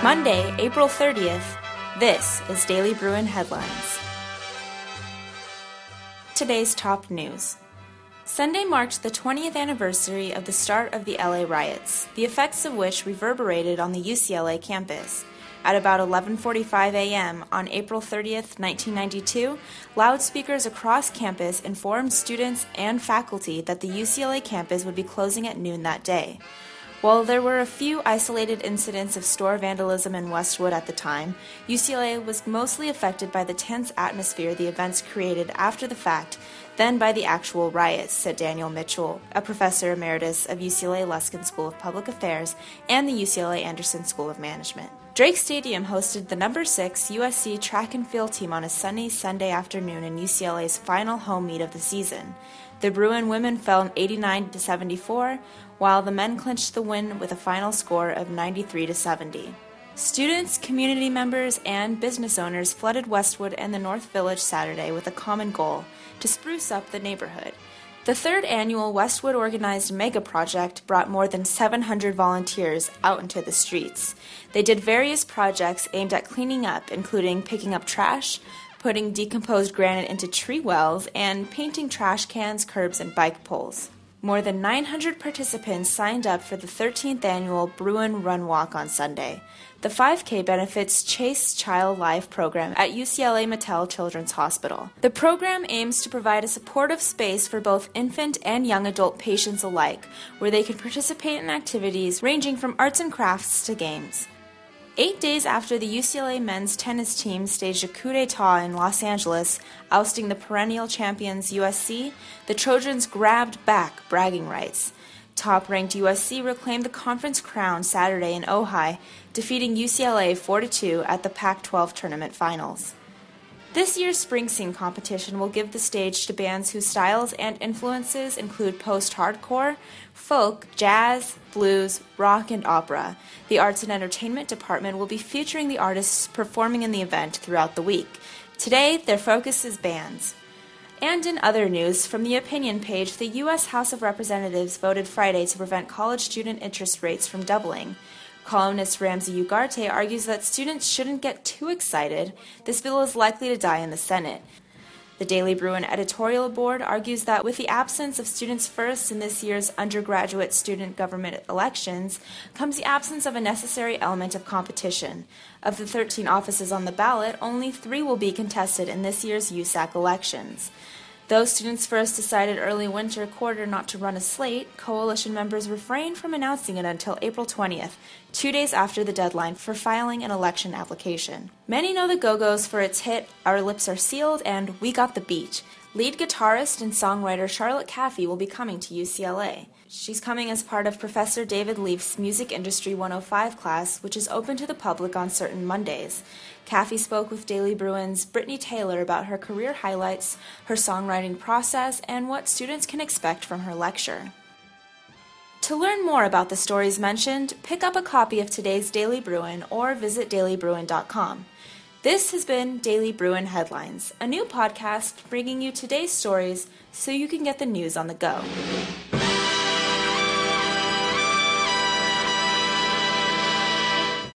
Monday, April 30th, this is Daily Bruin Headlines. Today's top news. Sunday marked the 20th anniversary of the start of the LA riots, the effects of which reverberated on the UCLA campus. At about 11:45 a.m. on April 30th, 1992, loudspeakers across campus informed students and faculty that the UCLA campus would be closing at noon that day. While there were a few isolated incidents of store vandalism in Westwood at the time, UCLA was mostly affected by the tense atmosphere the events created after the fact than by the actual riots, said Daniel Mitchell, a professor emeritus of UCLA Luskin School of Public Affairs and the UCLA Anderson School of Management. Drake Stadium hosted the number 6 USC track and field team on a sunny Sunday afternoon in UCLA's final home meet of the season. The Bruin women fell 89 to 74, while the men clinched the win with a final score of 93 to 70. Students, community members, and business owners flooded Westwood and the North Village Saturday with a common goal to spruce up the neighborhood. The third annual Westwood Organized Mega Project brought more than 700 volunteers out into the streets. They did various projects aimed at cleaning up, including picking up trash, putting decomposed granite into tree wells, and painting trash cans, curbs, and bike poles. More than 900 participants signed up for the 13th annual Bruin Run Walk on Sunday. The 5K benefits Chase Child Life program at UCLA Mattel Children's Hospital. The program aims to provide a supportive space for both infant and young adult patients alike, where they can participate in activities ranging from arts and crafts to games. Eight days after the UCLA men's tennis team staged a coup d'etat in Los Angeles, ousting the perennial champions USC, the Trojans grabbed back bragging rights. Top ranked USC reclaimed the conference crown Saturday in Ojai, defeating UCLA 4 2 at the Pac 12 tournament finals. This year's Spring Sing competition will give the stage to bands whose styles and influences include post hardcore, folk, jazz, blues, rock, and opera. The Arts and Entertainment Department will be featuring the artists performing in the event throughout the week. Today, their focus is bands. And in other news, from the opinion page, the U.S. House of Representatives voted Friday to prevent college student interest rates from doubling. Columnist Ramsey Ugarte argues that students shouldn't get too excited. This bill is likely to die in the Senate. The Daily Bruin editorial board argues that with the absence of Students First in this year's undergraduate student government elections comes the absence of a necessary element of competition. Of the 13 offices on the ballot, only three will be contested in this year's USAC elections. Though Students First decided early winter quarter not to run a slate, coalition members refrained from announcing it until April 20th, two days after the deadline for filing an election application. Many know the Go Go's for its hit Our Lips Are Sealed and We Got the Beat. Lead guitarist and songwriter Charlotte Caffey will be coming to UCLA. She's coming as part of Professor David Leaf's Music Industry 105 class, which is open to the public on certain Mondays. Caffey spoke with Daily Bruin's Brittany Taylor about her career highlights, her songwriting process, and what students can expect from her lecture. To learn more about the stories mentioned, pick up a copy of today's Daily Bruin or visit dailybruin.com. This has been Daily Bruin Headlines, a new podcast bringing you today's stories so you can get the news on the go.